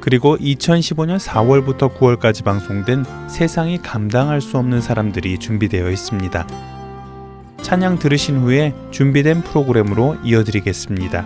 그리고 2015년 4월부터 9월까지 방송된 세상이 감당할 수 없는 사람들이 준비되어 있습니다. 찬양 들으신 후에 준비된 프로그램으로 이어드리겠습니다.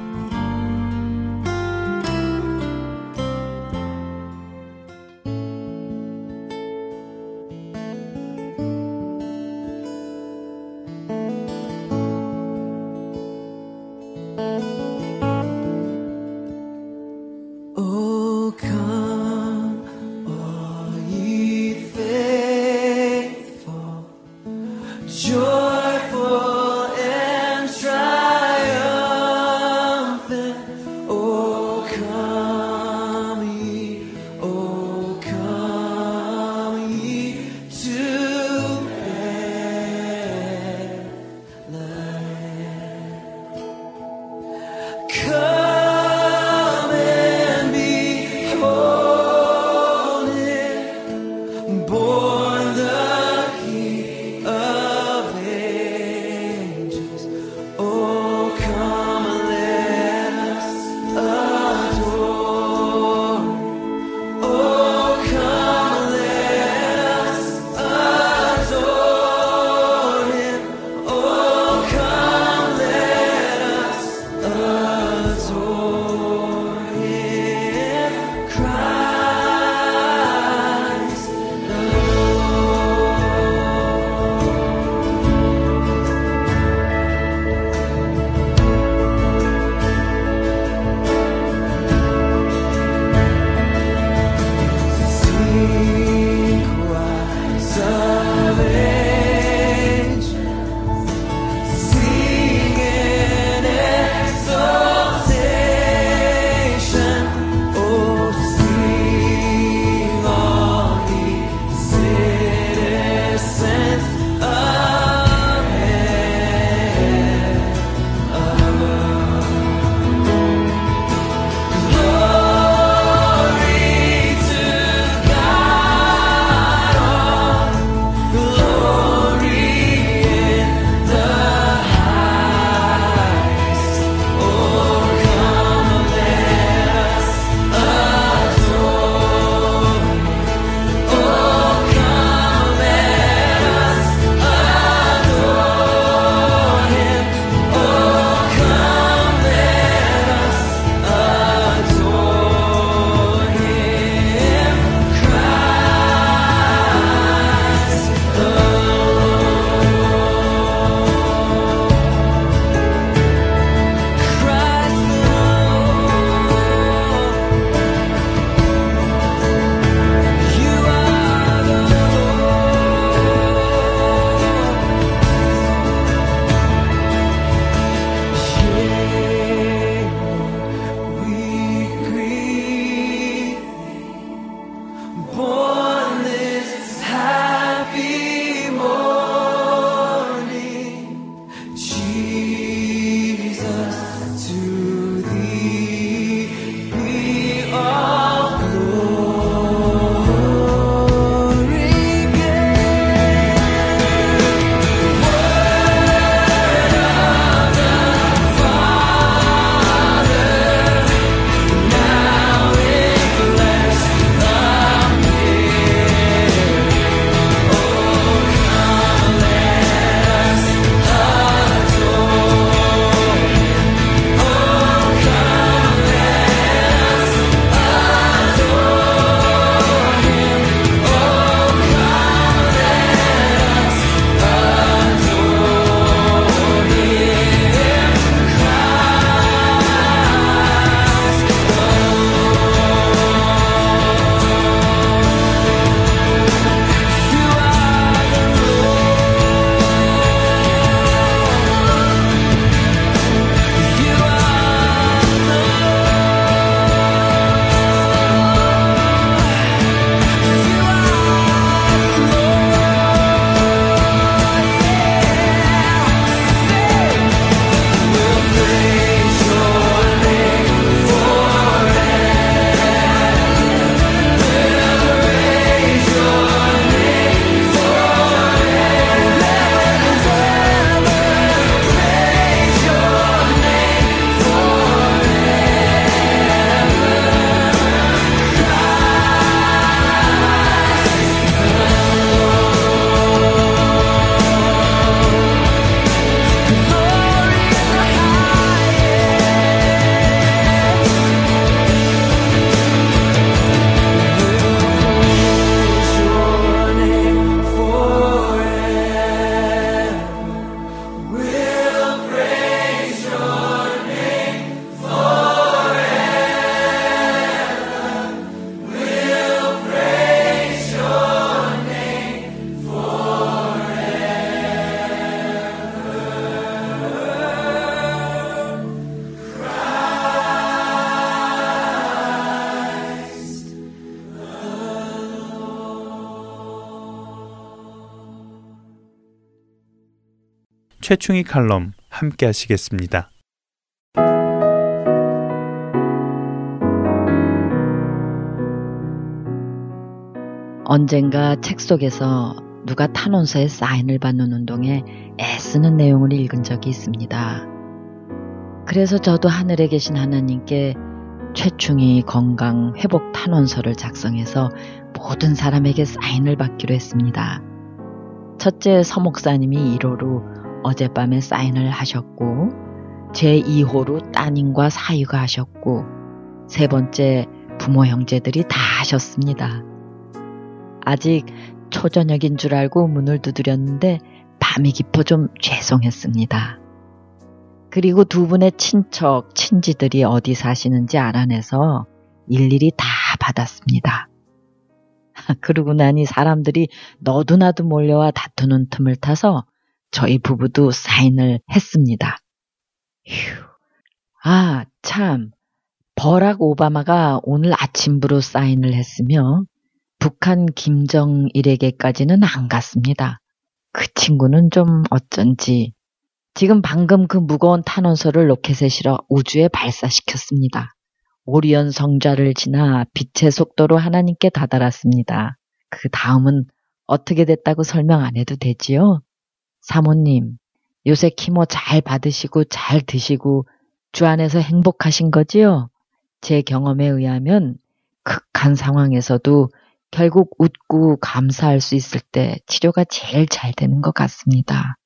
최충희 칼럼 함께 하시겠습니다. 언젠가 책 속에서 누가 탄원서에 사인을 받는 운동에 애쓰는 내용을 읽은 적이 있습니다. 그래서 저도 하늘에 계신 하나님께 최충이 건강 회복 탄원서를 작성해서 모든 사람에게 사인을 받기로 했습니다. 첫째 서목사님이 1호로 어젯밤에 사인을 하셨고 제2호로 따님과 사위가 하셨고 세 번째 부모 형제들이 다 하셨습니다. 아직 초저녁인 줄 알고 문을 두드렸는데 밤이 깊어 좀 죄송했습니다. 그리고 두 분의 친척, 친지들이 어디 사시는지 알아내서 일일이 다 받았습니다. 그러고 나니 사람들이 너도나도 몰려와 다투는 틈을 타서 저희 부부도 사인을 했습니다. 휴. 아, 참. 버락 오바마가 오늘 아침부로 사인을 했으며 북한 김정일에게까지는 안 갔습니다. 그 친구는 좀 어쩐지 지금 방금 그 무거운 탄원서를 로켓에 실어 우주에 발사시켰습니다. 오리온 성자를 지나 빛의 속도로 하나님께 다다랐습니다. 그 다음은 어떻게 됐다고 설명 안 해도 되지요? 사모님, 요새 키모 잘 받으시고 잘 드시고 주 안에서 행복하신 거지요? 제 경험에 의하면 극한 상황에서도 결국 웃고 감사할 수 있을 때 치료가 제일 잘 되는 것 같습니다.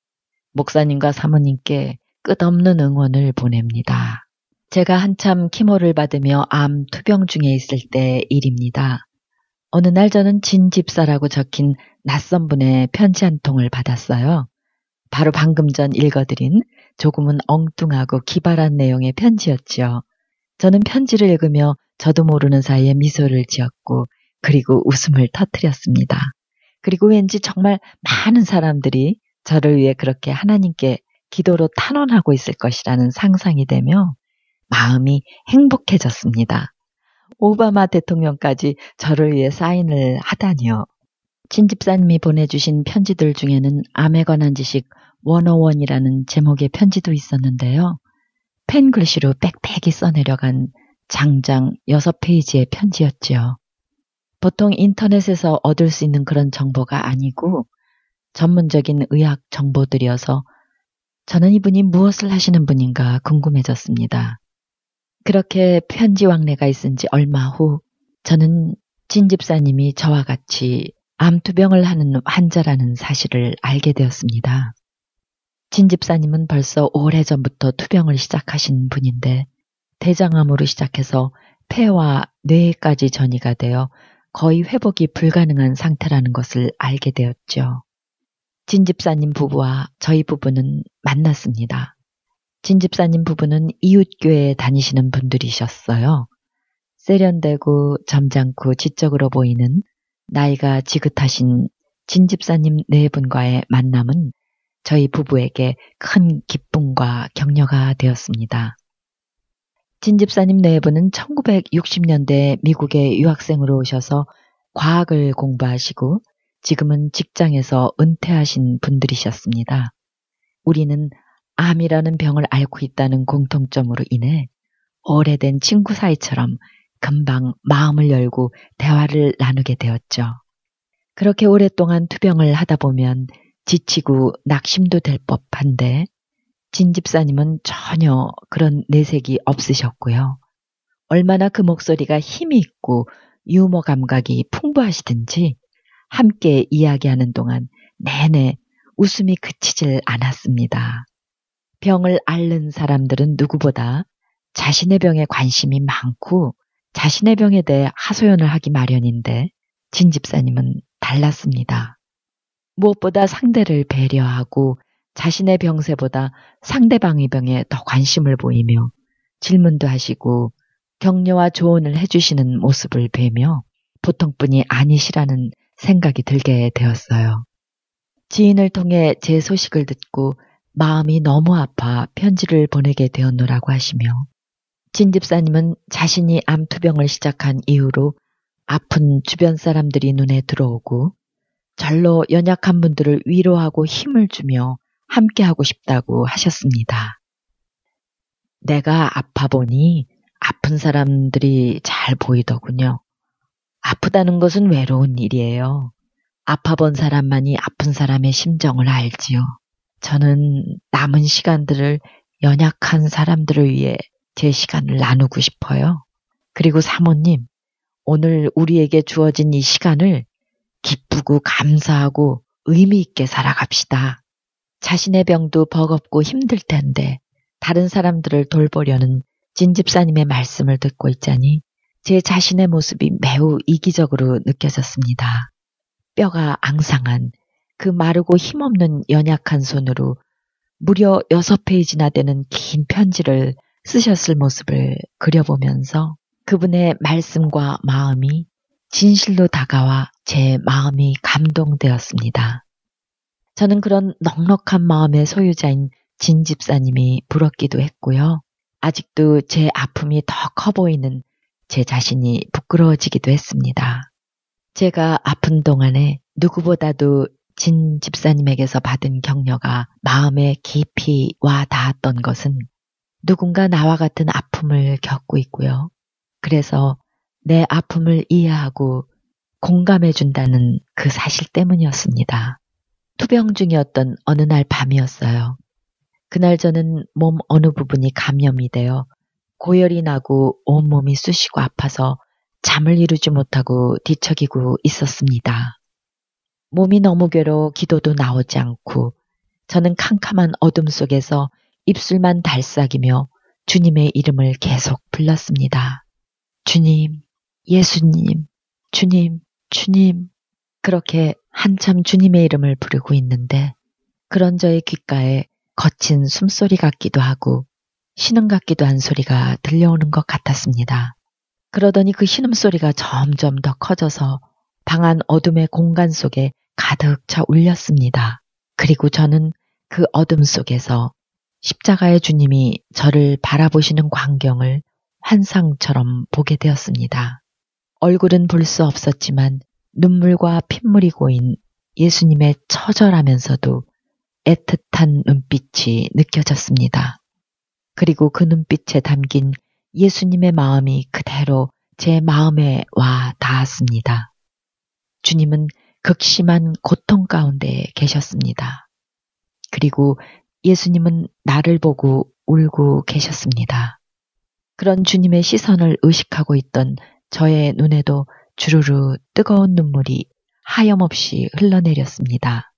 목사님과 사모님께 끝없는 응원을 보냅니다. 제가 한참 키모를 받으며 암 투병 중에 있을 때 일입니다. 어느 날 저는 진 집사라고 적힌 낯선 분의 편지 한 통을 받았어요. 바로 방금 전 읽어드린 조금은 엉뚱하고 기발한 내용의 편지였지요. 저는 편지를 읽으며 저도 모르는 사이에 미소를 지었고 그리고 웃음을 터뜨렸습니다. 그리고 왠지 정말 많은 사람들이 저를 위해 그렇게 하나님께 기도로 탄원하고 있을 것이라는 상상이 되며 마음이 행복해졌습니다. 오바마 대통령까지 저를 위해 사인을 하다니요. 친집사님이 보내주신 편지들 중에는 암에 관한 지식 101이라는 제목의 편지도 있었는데요. 펜글씨로 빽빽이 써내려간 장장 6페이지의 편지였지요. 보통 인터넷에서 얻을 수 있는 그런 정보가 아니고 전문적인 의학 정보들이어서 저는 이분이 무엇을 하시는 분인가 궁금해졌습니다. 그렇게 편지 왕래가 있은 지 얼마 후 저는 진 집사님이 저와 같이 암투병을 하는 환자라는 사실을 알게 되었습니다. 진 집사님은 벌써 오래전부터 투병을 시작하신 분인데 대장암으로 시작해서 폐와 뇌까지 전이가 되어 거의 회복이 불가능한 상태라는 것을 알게 되었죠. 진 집사님 부부와 저희 부부는 만났습니다. 진 집사님 부부는 이웃교회에 다니시는 분들이셨어요. 세련되고 점잖고 지적으로 보이는 나이가 지긋하신 진 집사님 네 분과의 만남은 저희 부부에게 큰 기쁨과 격려가 되었습니다. 진 집사님 네 분은 1960년대 미국에 유학생으로 오셔서 과학을 공부하시고 지금은 직장에서 은퇴하신 분들이셨습니다. 우리는 암이라는 병을 앓고 있다는 공통점으로 인해 오래된 친구 사이처럼 금방 마음을 열고 대화를 나누게 되었죠. 그렇게 오랫동안 투병을 하다 보면 지치고 낙심도 될 법한데 진 집사님은 전혀 그런 내색이 없으셨고요. 얼마나 그 목소리가 힘이 있고 유머 감각이 풍부하시든지 함께 이야기하는 동안 내내 웃음이 그치질 않았습니다. 병을 앓는 사람들은 누구보다 자신의 병에 관심이 많고 자신의 병에 대해 하소연을 하기 마련인데 진 집사님은 달랐습니다. 무엇보다 상대를 배려하고 자신의 병세보다 상대방의 병에 더 관심을 보이며 질문도 하시고 격려와 조언을 해주시는 모습을 뵈며 보통뿐이 아니시라는 생각이 들게 되었어요. 지인을 통해 제 소식을 듣고 마음이 너무 아파 편지를 보내게 되었노라고 하시며 진 집사님은 자신이 암투병을 시작한 이후로 아픈 주변 사람들이 눈에 들어오고 절로 연약한 분들을 위로하고 힘을 주며 함께하고 싶다고 하셨습니다. 내가 아파 보니 아픈 사람들이 잘 보이더군요. 아프다는 것은 외로운 일이에요. 아파 본 사람만이 아픈 사람의 심정을 알지요. 저는 남은 시간들을 연약한 사람들을 위해 제 시간을 나누고 싶어요. 그리고 사모님, 오늘 우리에게 주어진 이 시간을 기쁘고 감사하고 의미 있게 살아갑시다. 자신의 병도 버겁고 힘들 텐데 다른 사람들을 돌보려는 진집사님의 말씀을 듣고 있자니 제 자신의 모습이 매우 이기적으로 느껴졌습니다. 뼈가 앙상한 그 마르고 힘없는 연약한 손으로 무려 여섯 페이지나 되는 긴 편지를 쓰셨을 모습을 그려보면서 그분의 말씀과 마음이 진실로 다가와 제 마음이 감동되었습니다. 저는 그런 넉넉한 마음의 소유자인 진 집사님이 부럽기도 했고요. 아직도 제 아픔이 더 커 보이는 제 자신이 부끄러워지기도 했습니다. 제가 아픈 동안에 누구보다도 진 집사님에게서 받은 격려가 마음에 깊이 와 닿았던 것은 누군가 나와 같은 아픔을 겪고 있고요. 그래서 내 아픔을 이해하고 공감해 준다는 그 사실 때문이었습니다. 투병 중이었던 어느 날 밤이었어요. 그날 저는 몸 어느 부분이 감염이 되어 고열이 나고 온몸이 쑤시고 아파서 잠을 이루지 못하고 뒤척이고 있었습니다. 몸이 너무 괴로 기도도 나오지 않고 저는 캄캄한 어둠 속에서 입술만 달싹이며 주님의 이름을 계속 불렀습니다. 주님, 예수님, 주님, 주님. 그렇게 한참 주님의 이름을 부르고 있는데 그런 저의 귓가에 거친 숨소리 같기도 하고 신음 같기도 한 소리가 들려오는 것 같았습니다. 그러더니 그 신음소리가 점점 더 커져서 방안 어둠의 공간 속에 가득 차 울렸습니다. 그리고 저는 그 어둠 속에서 십자가의 주님이 저를 바라보시는 광경을 환상처럼 보게 되었습니다. 얼굴은 볼 수 없었지만 눈물과 핏물이 고인 예수님의 처절하면서도 애틋한 눈빛이 느껴졌습니다. 그리고 그 눈빛에 담긴 예수님의 마음이 그대로 제 마음에 와 닿았습니다. 주님은 극심한 고통 가운데 계셨습니다. 그리고 예수님은 나를 보고 울고 계셨습니다. 그런 주님의 시선을 의식하고 있던 저의 눈에도 주르르 뜨거운 눈물이 하염없이 흘러내렸습니다.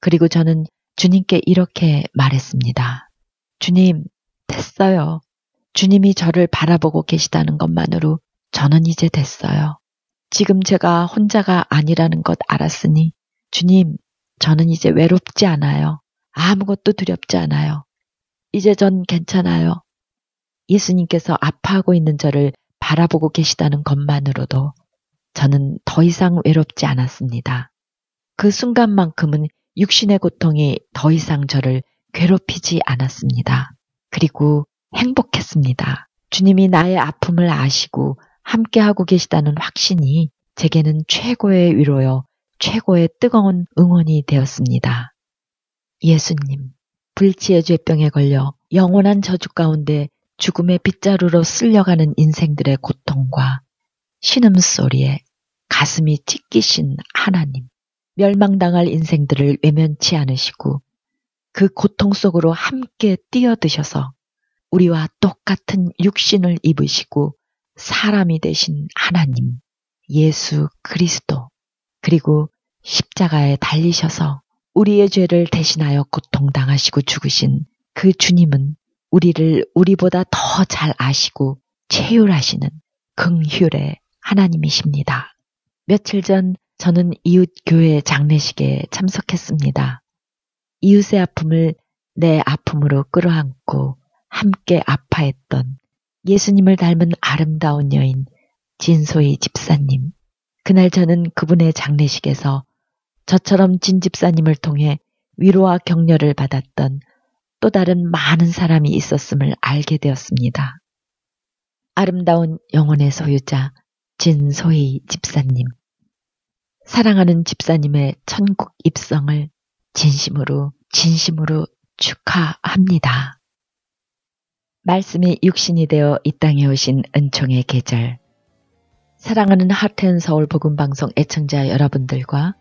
그리고 저는 주님께 이렇게 말했습니다. 주님, 됐어요. 주님이 저를 바라보고 계시다는 것만으로 저는 이제 됐어요. 지금 제가 혼자가 아니라는 것 알았으니 주님, 저는 이제 외롭지 않아요. 아무것도 두렵지 않아요. 이제 전 괜찮아요. 예수님께서 아파하고 있는 저를 바라보고 계시다는 것만으로도 저는 더 이상 외롭지 않았습니다. 그 순간만큼은 육신의 고통이 더 이상 저를 괴롭히지 않았습니다. 그리고 행복했습니다. 주님이 나의 아픔을 아시고 함께하고 계시다는 확신이 제게는 최고의 위로요, 최고의 뜨거운 응원이 되었습니다. 예수님, 불치의 죄병에 걸려 영원한 저주 가운데 죽음의 빗자루로 쓸려가는 인생들의 고통과 신음소리에 가슴이 찢기신 하나님, 멸망당할 인생들을 외면치 않으시고 그 고통 속으로 함께 뛰어드셔서 우리와 똑같은 육신을 입으시고 사람이 되신 하나님, 예수 그리스도, 그리고 십자가에 달리셔서 우리의 죄를 대신하여 고통당하시고 죽으신 그 주님은 우리를 우리보다 더 잘 아시고 체휼하시는 긍휼의 하나님이십니다. 며칠 전 저는 이웃 교회 장례식에 참석했습니다. 이웃의 아픔을 내 아픔으로 끌어안고 함께 아파했던 예수님을 닮은 아름다운 여인 진소희 집사님. 그날 저는 그분의 장례식에서 저처럼 진 집사님을 통해 위로와 격려를 받았던 또 다른 많은 사람이 있었음을 알게 되었습니다. 아름다운 영혼의 소유자 진소희 집사님. 사랑하는 집사님의 천국 입성을 진심으로 진심으로 축하합니다. 말씀이 육신이 되어 이 땅에 오신 은총의 계절. 사랑하는 하트앤 서울 복음 방송 애청자 여러분들과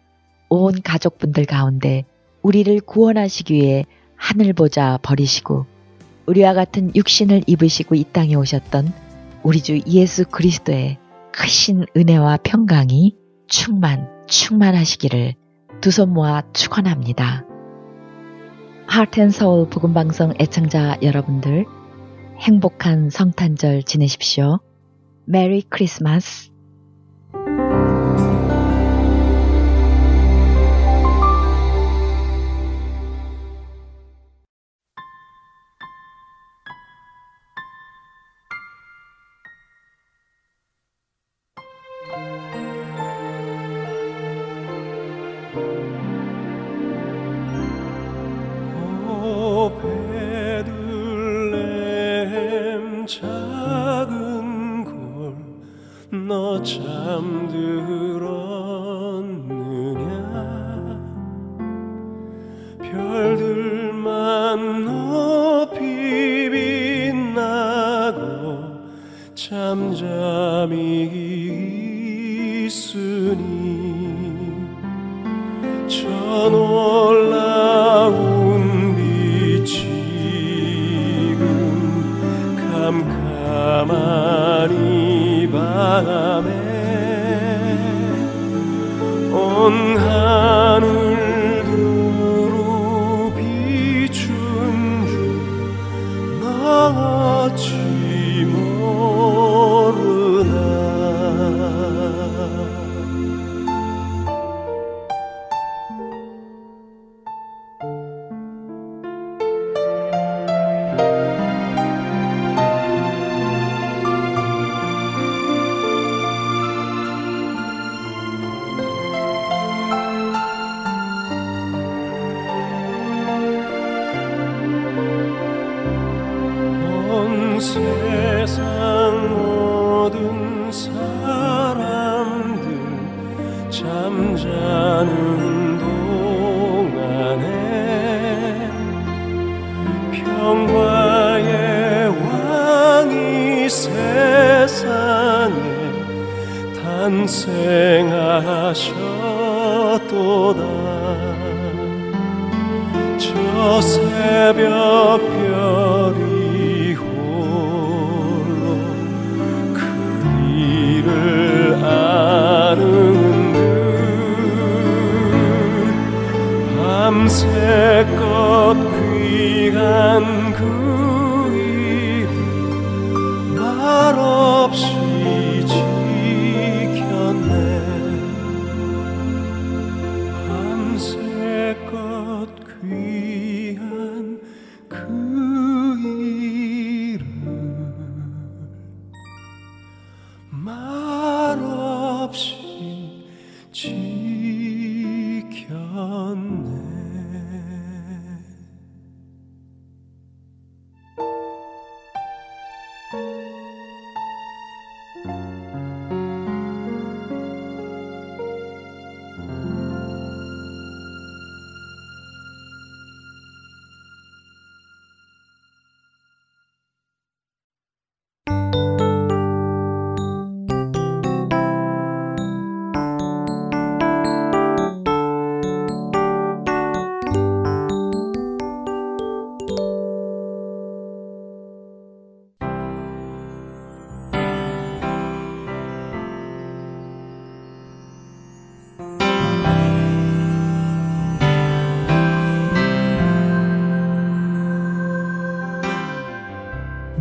온 가족분들 가운데 우리를 구원하시기 위해 하늘 보자 버리시고 우리와 같은 육신을 입으시고 이 땅에 오셨던 우리 주 예수 그리스도의 크신 은혜와 평강이 충만, 충만하시기를 두 손 모아 축원합니다. 하트앤서울 복음방송 애청자 여러분들 행복한 성탄절 지내십시오. 메리 크리스마스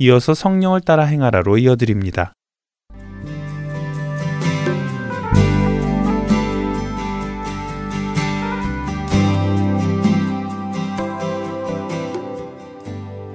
이어서 성령을 따라 행하라로 이어드립니다.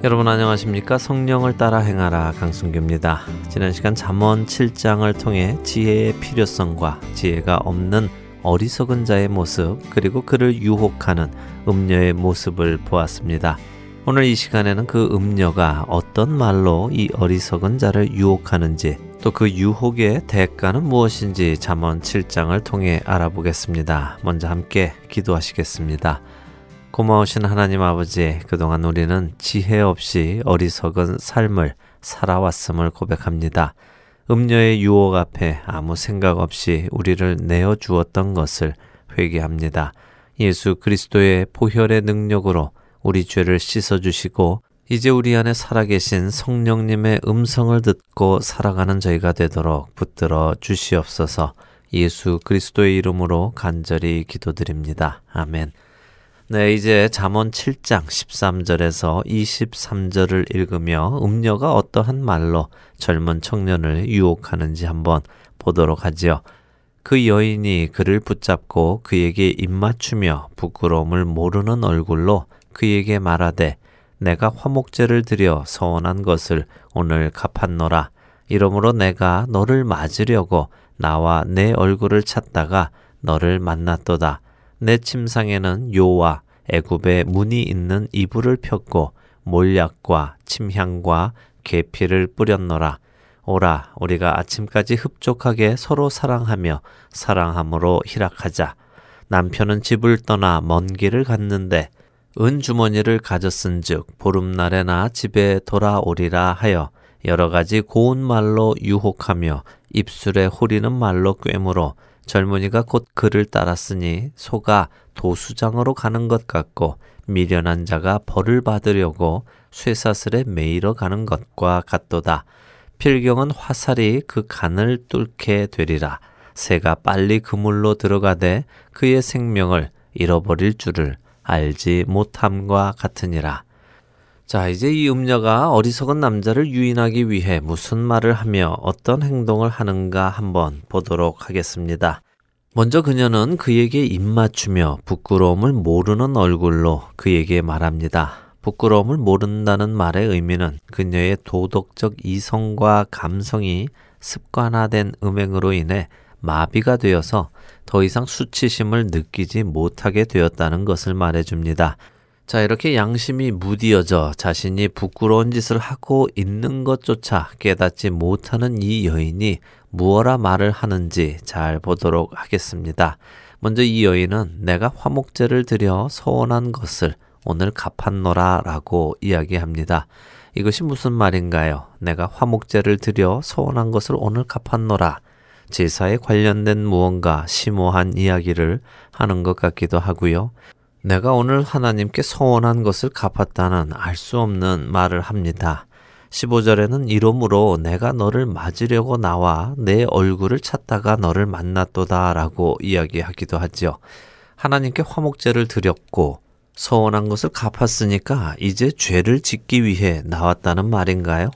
여러분 안녕하십니까? 성령을 따라 행하라 강순규입니다. 지난 시간 잠언 7장을 통해 지혜의 필요성과 지혜가 없는 어리석은 자의 모습 그리고 그를 유혹하는 음녀의 모습을 보았습니다. 오늘 이 시간에는 그 음녀가 어떤 말로 이 어리석은 자를 유혹하는지 또 그 유혹의 대가는 무엇인지 잠언 7장을 통해 알아보겠습니다. 먼저 함께 기도하시겠습니다. 고마우신 하나님 아버지, 그동안 우리는 지혜 없이 어리석은 삶을 살아왔음을 고백합니다. 음녀의 유혹 앞에 아무 생각 없이 우리를 내어 주었던 것을 회개합니다. 예수 그리스도의 보혈의 능력으로 우리 죄를 씻어 주시고 이제 우리 안에 살아계신 성령님의 음성을 듣고 살아가는 저희가 되도록 붙들어 주시옵소서. 예수 그리스도의 이름으로 간절히 기도드립니다. 아멘. 네, 이제 잠언 7장 13절에서 23절을 읽으며 음녀가 어떠한 말로 젊은 청년을 유혹하는지 한번 보도록 하지요. 그 여인이 그를 붙잡고 그에게 입맞추며 부끄러움을 모르는 얼굴로 그에게 말하되 내가 화목제를 드려 서원한 것을 오늘 갚았노라. 이러므로 내가 너를 맞으려고 나와 내 얼굴을 찾다가 너를 만났도다. 내 침상에는 요와 애굽의 문이 있는 이불을 폈고 몰약과 침향과 계피를 뿌렸노라. 오라, 우리가 아침까지 흡족하게 서로 사랑하며 사랑함으로 희락하자. 남편은 집을 떠나 먼 길을 갔는데 은 주머니를 가졌은즉 보름날에나 집에 돌아오리라 하여 여러 가지 고운 말로 유혹하며 입술에 호리는 말로 꿰물어 젊은이가 곧 그를 따랐으니 소가 도수장으로 가는 것 같고 미련한 자가 벌을 받으려고 쇠사슬에 매이러 가는 것과 같도다. 필경은 화살이 그 간을 뚫게 되리라. 새가 빨리 그물로 들어가되 그의 생명을 잃어버릴 줄을 알지 못함과 같으니라. 자, 이제 이 음녀가 어리석은 남자를 유인하기 위해 무슨 말을 하며 어떤 행동을 하는가 한번 보도록 하겠습니다. 먼저 그녀는 그에게 입맞추며 부끄러움을 모르는 얼굴로 그에게 말합니다. 부끄러움을 모른다는 말의 의미는 그녀의 도덕적 이성과 감성이 습관화된 음행으로 인해 마비가 되어서 더 이상 수치심을 느끼지 못하게 되었다는 것을 말해줍니다. 자, 이렇게 양심이 무디어져 자신이 부끄러운 짓을 하고 있는 것조차 깨닫지 못하는 이 여인이 무어라 말을 하는지 잘 보도록 하겠습니다. 먼저 이 여인은 내가 화목제를 드려 서원한 것을 오늘 갚았노라 라고 이야기합니다. 이것이 무슨 말인가요? 내가 화목제를 드려 서원한 것을 오늘 갚았노라. 제사에 관련된 무언가 심오한 이야기를 하는 것 같기도 하고요. 내가 오늘 하나님께 서원한 것을 갚았다는 알 수 없는 말을 합니다. 15절에는 이러므로 내가 너를 맞으려고 나와 내 얼굴을 찾다가 너를 만났도다 라고 이야기하기도 하죠. 하나님께 화목제를 드렸고 서원한 것을 갚았으니까 이제 죄를 짓기 위해 나왔다는 말인가요?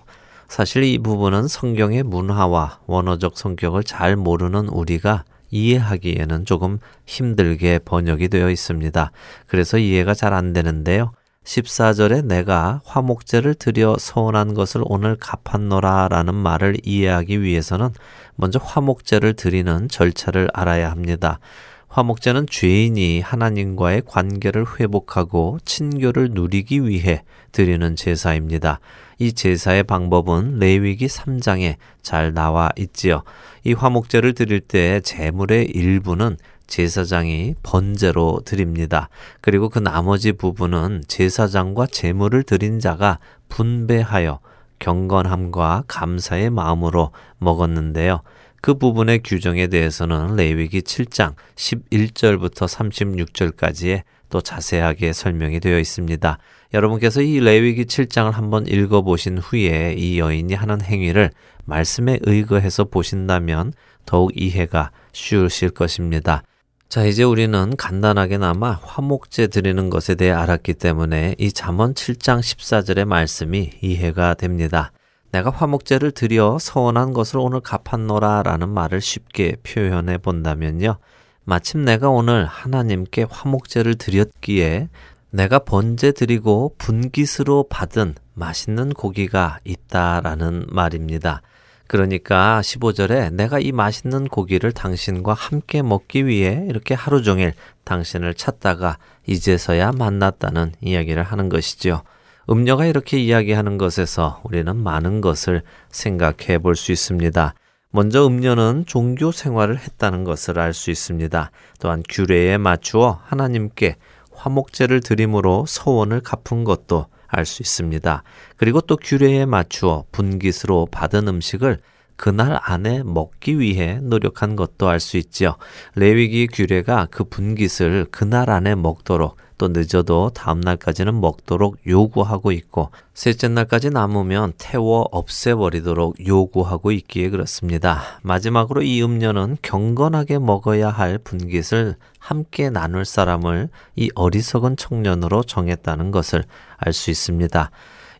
사실 이 부분은 성경의 문화와 원어적 성격을 잘 모르는 우리가 이해하기에는 조금 힘들게 번역이 되어 있습니다. 그래서 이해가 잘 안 되는데요. 14절에 내가 화목제를 드려 서운한 것을 오늘 갚았노라 라는 말을 이해하기 위해서는 먼저 화목제를 드리는 절차를 알아야 합니다. 화목제는 죄인이 하나님과의 관계를 회복하고 친교를 누리기 위해 드리는 제사입니다. 이 제사의 방법은 레위기 3장에 잘 나와 있지요. 이 화목제를 드릴 때 제물의 일부는 제사장이 번제로 드립니다. 그리고 그 나머지 부분은 제사장과 제물을 드린 자가 분배하여 경건함과 감사의 마음으로 먹었는데요. 그 부분의 규정에 대해서는 레위기 7장 11절부터 36절까지에 또 자세하게 설명이 되어 있습니다. 여러분께서 이 레위기 7장을 한번 읽어 보신 후에 이 여인이 하는 행위를 말씀에 의거해서 보신다면 더욱 이해가 쉬우실 것입니다. 자, 이제 우리는 간단하게나마 화목제 드리는 것에 대해 알았기 때문에 이 잠언 7장 14절의 말씀이 이해가 됩니다. 내가 화목제를 드려 서원한 것을 오늘 갚았노라 라는 말을 쉽게 표현해 본다면요. 마침 내가 오늘 하나님께 화목제를 드렸기에 내가 번제 드리고 분깃으로 받은 맛있는 고기가 있다라는 말입니다. 그러니까 15절에 내가 이 맛있는 고기를 당신과 함께 먹기 위해 이렇게 하루 종일 당신을 찾다가 이제서야 만났다는 이야기를 하는 것이지요. 음녀가 이렇게 이야기하는 것에서 우리는 많은 것을 생각해 볼 수 있습니다. 먼저 음녀는 종교 생활을 했다는 것을 알 수 있습니다. 또한 규례에 맞추어 하나님께 화목제를 드림으로 서원을 갚은 것도 알 수 있습니다. 그리고 또 규례에 맞추어 분깃으로 받은 음식을 그날 안에 먹기 위해 노력한 것도 알 수 있지요. 레위기 규례가 그 분깃을 그날 안에 먹도록 또 늦어도 다음 날까지는 먹도록 요구하고 있고 셋째 날까지 남으면 태워 없애버리도록 요구하고 있기에 그렇습니다. 마지막으로 이 음료는 경건하게 먹어야 할 분깃을 함께 나눌 사람을 이 어리석은 청년으로 정했다는 것을 알 수 있습니다.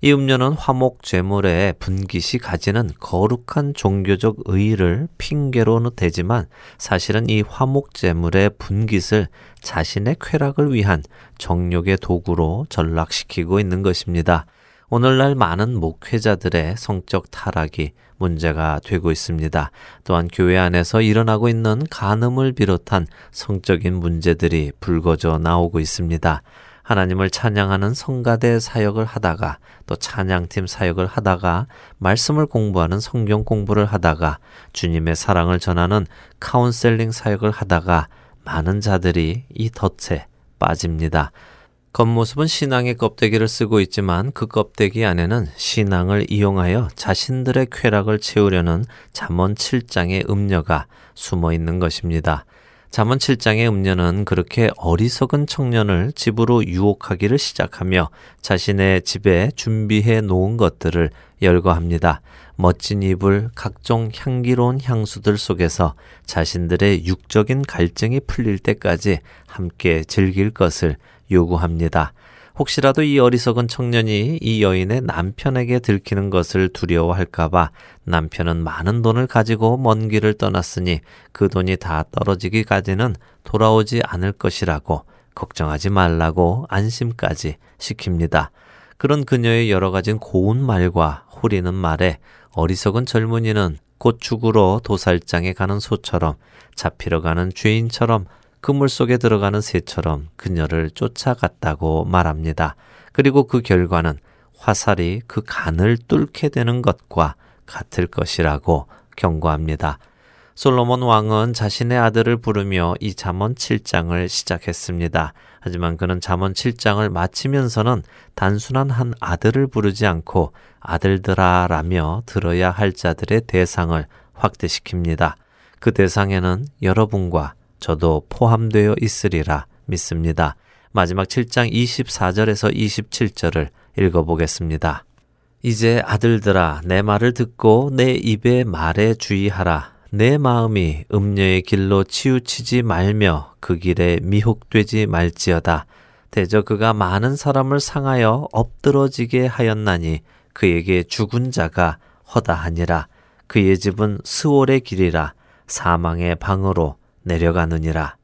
이 음료는 화목 제물의 분깃이 가지는 거룩한 종교적 의의를 핑계로는 되지만 사실은 이 화목 제물의 분깃을 자신의 쾌락을 위한 정욕의 도구로 전락시키고 있는 것입니다. 오늘날 많은 목회자들의 성적 타락이 문제가 되고 있습니다. 또한 교회 안에서 일어나고 있는 간음을 비롯한 성적인 문제들이 불거져 나오고 있습니다. 하나님을 찬양하는 성가대 사역을 하다가 또 찬양팀 사역을 하다가 말씀을 공부하는 성경 공부를 하다가 주님의 사랑을 전하는 카운셀링 사역을 하다가 많은 자들이 이 덫에 빠집니다. 겉모습은 신앙의 껍데기를 쓰고 있지만 그 껍데기 안에는 신앙을 이용하여 자신들의 쾌락을 채우려는 잠언 7장의 음녀가 숨어 있는 것입니다. 잠언 7장의 음녀는 그렇게 어리석은 청년을 집으로 유혹하기를 시작하며 자신의 집에 준비해 놓은 것들을 열거합니다. 멋진 이불, 각종 향기로운 향수들 속에서 자신들의 육적인 갈증이 풀릴 때까지 함께 즐길 것을 요구합니다. 혹시라도 이 어리석은 청년이 이 여인의 남편에게 들키는 것을 두려워할까봐 남편은 많은 돈을 가지고 먼 길을 떠났으니 그 돈이 다 떨어지기까지는 돌아오지 않을 것이라고 걱정하지 말라고 안심까지 시킵니다. 그런 그녀의 여러 가지 고운 말과 호리는 말에 어리석은 젊은이는 곧 죽으러 도살장에 가는 소처럼 잡히러 가는 죄인처럼 그물 속에 들어가는 새처럼 그녀를 쫓아갔다고 말합니다. 그리고 그 결과는 화살이 그 간을 뚫게 되는 것과 같을 것이라고 경고합니다. 솔로몬 왕은 자신의 아들을 부르며 이 잠언 7장을 시작했습니다. 하지만 그는 잠언 7장을 마치면서는 단순한 한 아들을 부르지 않고 아들들아라며 들어야 할 자들의 대상을 확대시킵니다. 그 대상에는 여러분과 저도 포함되어 있으리라 믿습니다. 마지막 7장 24절에서 27절을 읽어보겠습니다. 이제 아들들아 내 말을 듣고 내 입의 말에 주의하라. 내 마음이 음녀의 길로 치우치지 말며 그 길에 미혹되지 말지어다. 대저 그가 많은 사람을 상하여 엎드러지게 하였나니 그에게 죽은 자가 허다하니라. 그의 집은 스월의 길이라 사망의 방으로 내려가느니라.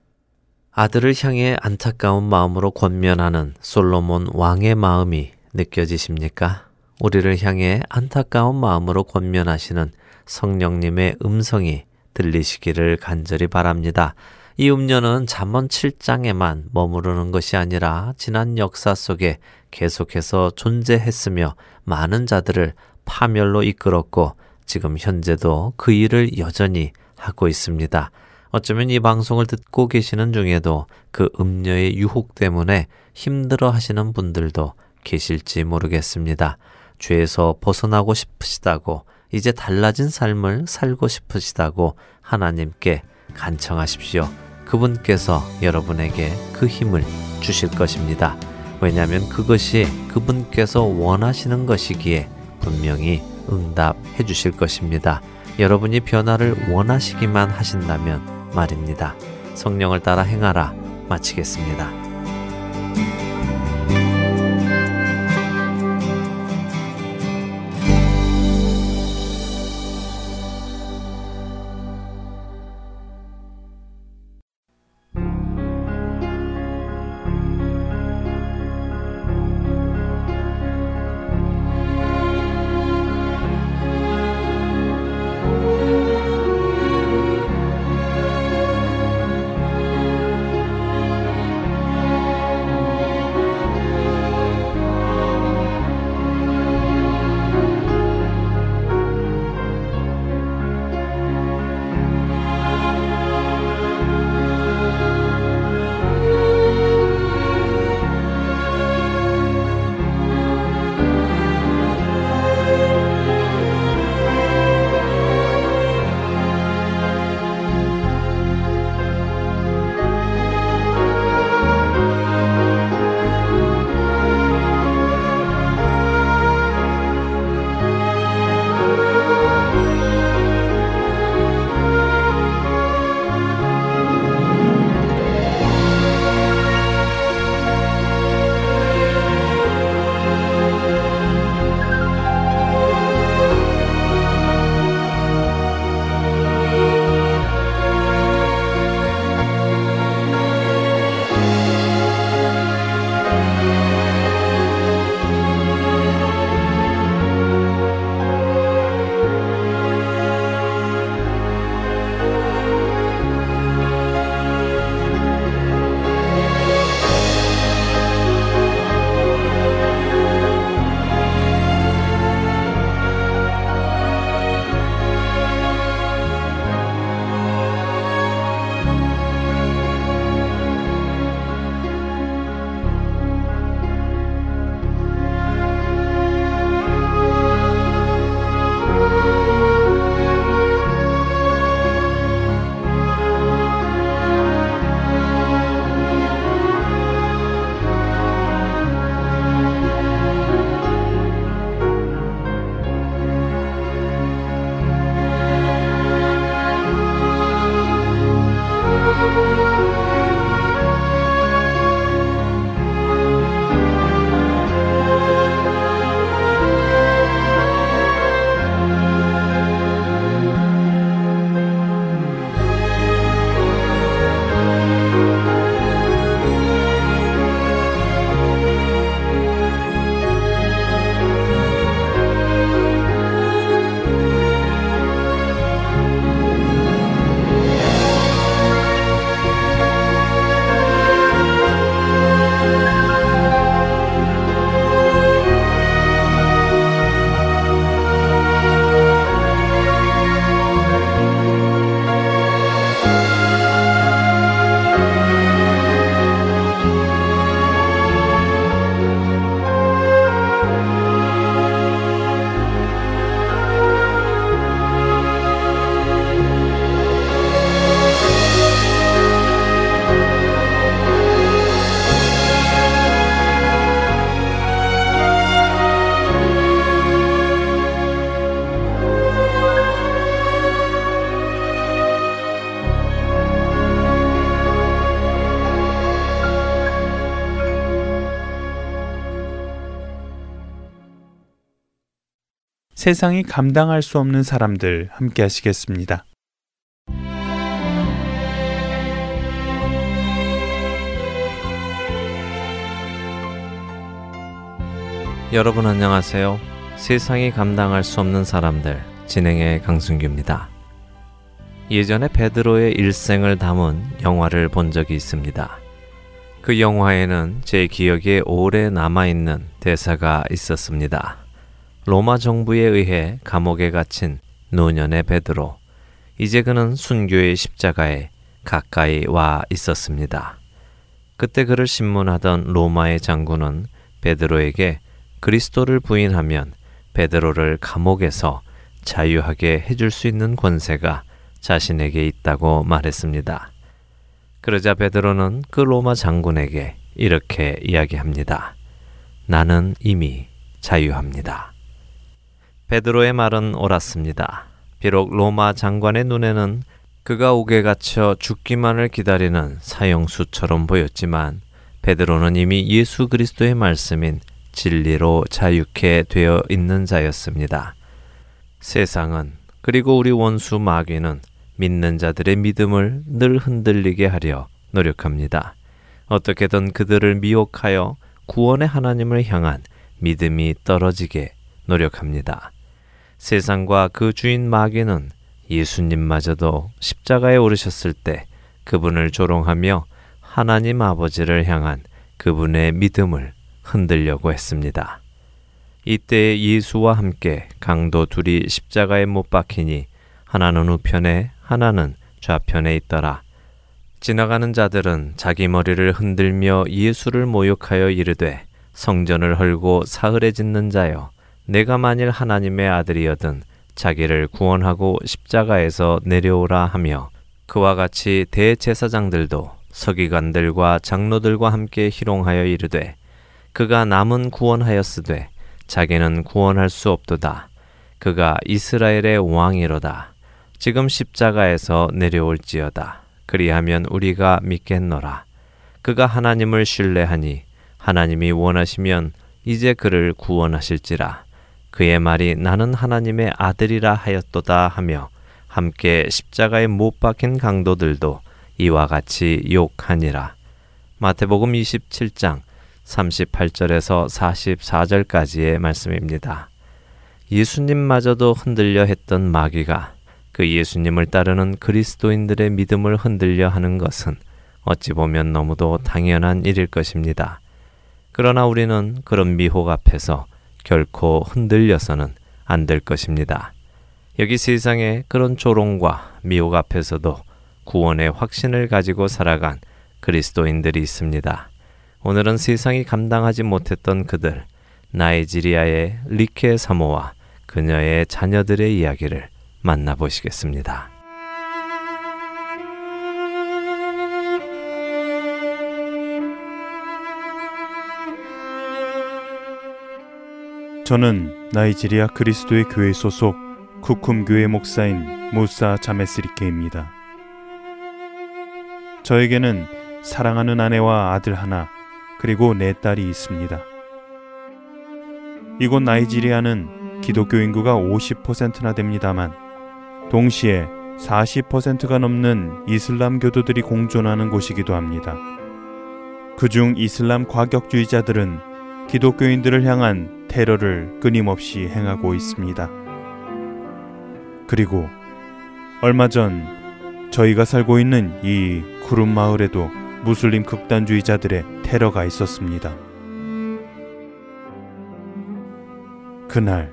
아들을 향해 안타까운 마음으로 권면하는 솔로몬 왕의 마음이 느껴지십니까? 우리를 향해 안타까운 마음으로 권면하시는 성령님의 음성이 들리시기를 간절히 바랍니다. 이 음료는 잠언 7장에만 머무르는 것이 아니라 지난 역사 속에 계속해서 존재했으며 많은 자들을 파멸로 이끌었고 지금 현재도 그 일을 여전히 하고 있습니다. 어쩌면 이 방송을 듣고 계시는 중에도 그 음녀의 유혹 때문에 힘들어 하시는 분들도 계실지 모르겠습니다. 죄에서 벗어나고 싶으시다고 이제 달라진 삶을 살고 싶으시다고 하나님께 간청하십시오. 그분께서 여러분에게 그 힘을 주실 것입니다. 왜냐하면 그것이 그분께서 원하시는 것이기에 분명히 응답해 주실 것입니다. 여러분이 변화를 원하시기만 하신다면 말입니다. 성령을 따라 행하라 마치겠습니다. 세상이 감당할 수 없는 사람들 함께 하시겠습니다. 여러분 안녕하세요. 세상이 감당할 수 없는 사람들 진행의 강순규입니다. 예전에 베드로의 일생을 담은 영화를 본 적이 있습니다. 그 영화에는 제 기억에 오래 남아있는 대사가 있었습니다. 로마 정부에 의해 감옥에 갇힌 노년의 베드로. 이제 그는 순교의 십자가에 가까이 와 있었습니다. 그때 그를 신문하던 로마의 장군은 베드로에게 그리스도를 부인하면 베드로를 감옥에서 자유하게 해줄 수 있는 권세가 자신에게 있다고 말했습니다. 그러자 베드로는 그 로마 장군에게 이렇게 이야기합니다. 나는 이미 자유합니다. 베드로의 말은 옳았습니다. 비록 로마 장관의 눈에는 그가 옥에 갇혀 죽기만을 기다리는 사형수처럼 보였지만 베드로는 이미 예수 그리스도의 말씀인 진리로 자유케 되어 있는 자였습니다. 세상은 그리고 우리 원수 마귀는 믿는 자들의 믿음을 늘 흔들리게 하려 노력합니다. 어떻게든 그들을 미혹하여 구원의 하나님을 향한 믿음이 떨어지게 노력합니다. 세상과 그 주인 마귀는 예수님마저도 십자가에 오르셨을 때 그분을 조롱하며 하나님 아버지를 향한 그분의 믿음을 흔들려고 했습니다. 이때 예수와 함께 강도 둘이 십자가에 못 박히니 하나는 우편에 하나는 좌편에 있더라. 지나가는 자들은 자기 머리를 흔들며 예수를 모욕하여 이르되 성전을 헐고 사흘에 짓는 자여 내가 만일 하나님의 아들이여든 자기를 구원하고 십자가에서 내려오라 하며 그와 같이 대제사장들도 서기관들과 장로들과 함께 희롱하여 이르되 그가 남은 구원하였으되 자기는 구원할 수 없도다. 그가 이스라엘의 왕이로다. 지금 십자가에서 내려올지어다. 그리하면 우리가 믿겠노라. 그가 하나님을 신뢰하니 하나님이 원하시면 이제 그를 구원하실지라 그의 말이 나는 하나님의 아들이라 하였도다 하며 함께 십자가에 못 박힌 강도들도 이와 같이 욕하니라. 마태복음 27장 38절에서 44절까지의 말씀입니다. 예수님마저도 흔들려 했던 마귀가 그 예수님을 따르는 그리스도인들의 믿음을 흔들려 하는 것은 어찌 보면 너무도 당연한 일일 것입니다. 그러나 우리는 그런 미혹 앞에서 결코 흔들려서는 안 될 것입니다. 여기 세상에 그런 조롱과 미혹 앞에서도 구원의 확신을 가지고 살아간 그리스도인들이 있습니다. 오늘은 세상이 감당하지 못했던 그들, 나이지리아의 리케 사모와 그녀의 자녀들의 이야기를 만나보시겠습니다. 저는 나이지리아 그리스도의 교회 소속 쿠쿰 교회 목사인 무사 자메스리케입니다. 저에게는 사랑하는 아내와 아들 하나 그리고 네 딸이 있습니다. 이곳 나이지리아는 기독교 인구가 50%나 됩니다만 동시에 40%가 넘는 이슬람 교도들이 공존하는 곳이기도 합니다. 그중 이슬람 과격주의자들은 기독교인들을 향한 테러를 끊임없이 행하고 있습니다. 그리고 얼마 전 저희가 살고 있는 이 구름 마을에도 무슬림 극단주의자들의 테러가 있었습니다. 그날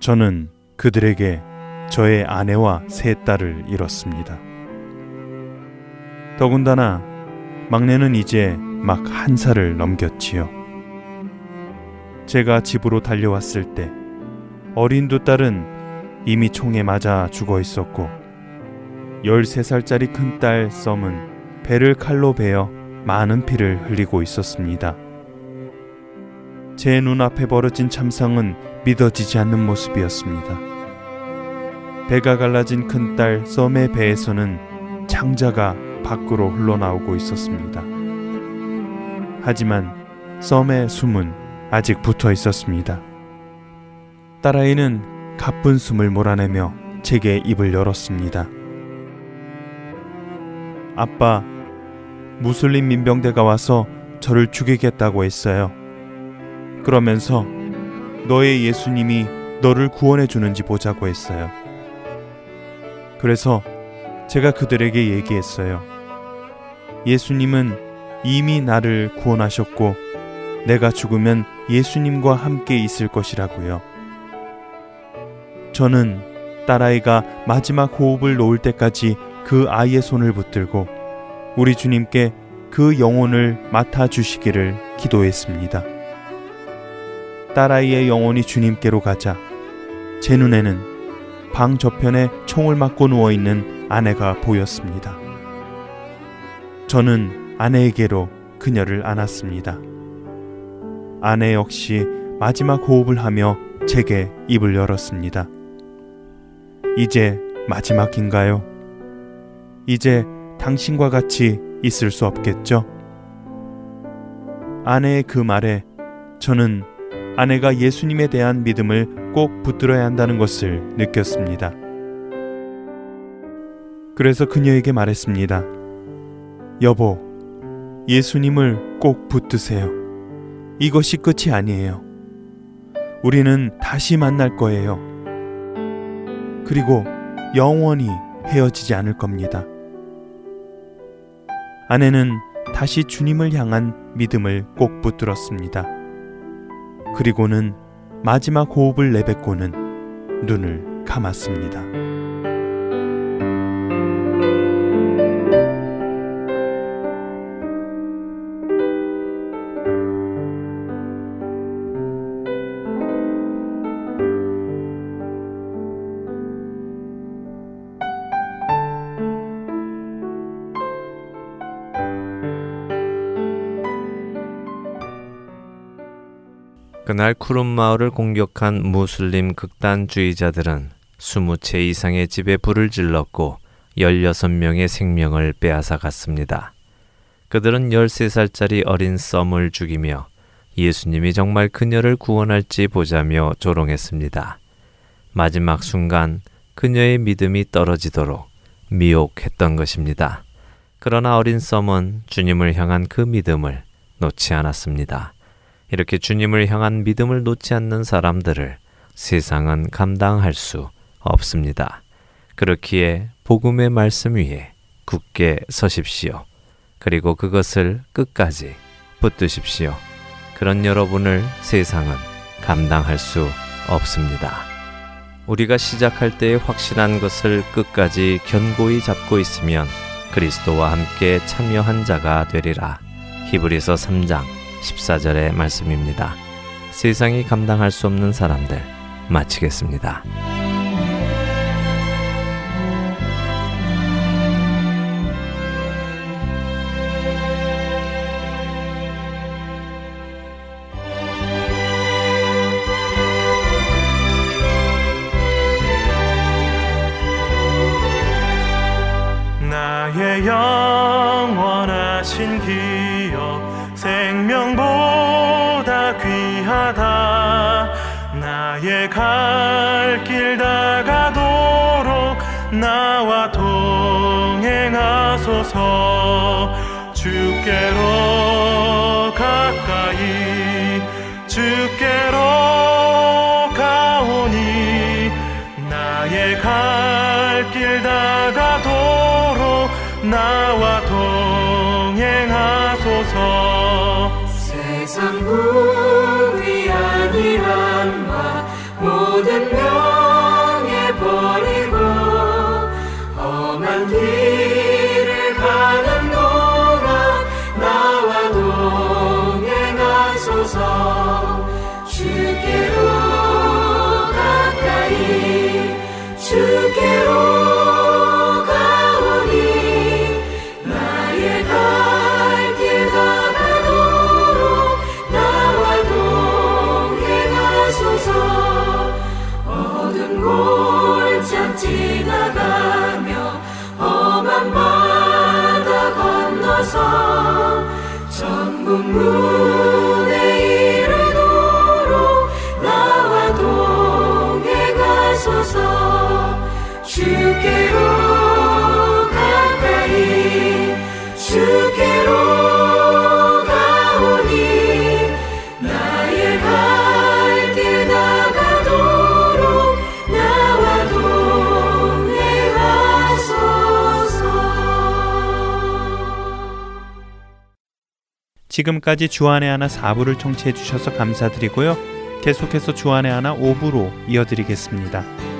저는 그들에게 저의 아내와 세 딸을 잃었습니다. 더군다나 막내는 이제 막 한 살을 넘겼지요. 제가 집으로 달려왔을 때 어린 두 딸은 이미 총에 맞아 죽어 있었고 13살짜리 큰 딸 썸은 배를 칼로 베어 많은 피를 흘리고 있었습니다. 제 눈앞에 벌어진 참상은 믿어지지 않는 모습이었습니다. 배가 갈라진 큰 딸 썸의 배에서는 창자가 밖으로 흘러나오고 있었습니다. 하지만 썸의 숨은 아직 붙어 있었습니다. 딸아이는 가쁜 숨을 몰아내며 제게 입을 열었습니다. 아빠, 무슬림 민병대가 와서 저를 죽이겠다고 했어요. 그러면서 너의 예수님이 너를 구원해 주는지 보자고 했어요. 그래서 제가 그들에게 얘기했어요. 예수님은 이미 나를 구원하셨고 내가 죽으면 예수님과 함께 있을 것이라고요. 저는 딸아이가 마지막 호흡을 놓을 때까지 그 아이의 손을 붙들고 우리 주님께 그 영혼을 맡아 주시기를 기도했습니다. 딸아이의 영혼이 주님께로 가자 제 눈에는 방 저편에 총을 맞고 누워 있는 아내가 보였습니다. 저는 아내에게로 그녀를 안았습니다. 아내 역시 마지막 호흡을 하며 제게 입을 열었습니다. 이제 마지막인가요? 이제 당신과 같이 있을 수 없겠죠? 아내의 그 말에 저는 아내가 예수님에 대한 믿음을 꼭 붙들어야 한다는 것을 느꼈습니다. 그래서 그녀에게 말했습니다. 여보, 예수님을 꼭 붙드세요. 이것이 끝이 아니에요. 우리는 다시 만날 거예요. 그리고 영원히 헤어지지 않을 겁니다. 아내는 다시 주님을 향한 믿음을 꼭 붙들었습니다. 그리고는 마지막 호흡을 내뱉고는 눈을 감았습니다. 그날 쿠름 마을을 공격한 무슬림 극단주의자들은 20채 이상의 집에 불을 질렀고 16명의 생명을 빼앗아 갔습니다. 그들은 13살짜리 어린 썸을 죽이며 예수님이 정말 그녀를 구원할지 보자며 조롱했습니다. 마지막 순간 그녀의 믿음이 떨어지도록 미혹했던 것입니다. 그러나 어린 썸은 주님을 향한 그 믿음을 놓지 않았습니다. 이렇게 주님을 향한 믿음을 놓지 않는 사람들을 세상은 감당할 수 없습니다. 그렇기에 복음의 말씀 위에 굳게 서십시오. 그리고 그것을 끝까지 붙드십시오. 그런 여러분을 세상은 감당할 수 없습니다. 우리가 시작할 때의 확실한 것을 끝까지 견고히 잡고 있으면 그리스도와 함께 참여한 자가 되리라. 히브리서 3장 14절의 말씀입니다. 세상이 감당할 수 없는 사람들 마치겠습니다. 모든 명 천 지금까지 주안의 하나 4부를 청취해 주셔서 감사드리고요. 계속해서 주안의 하나 5부로 이어드리겠습니다.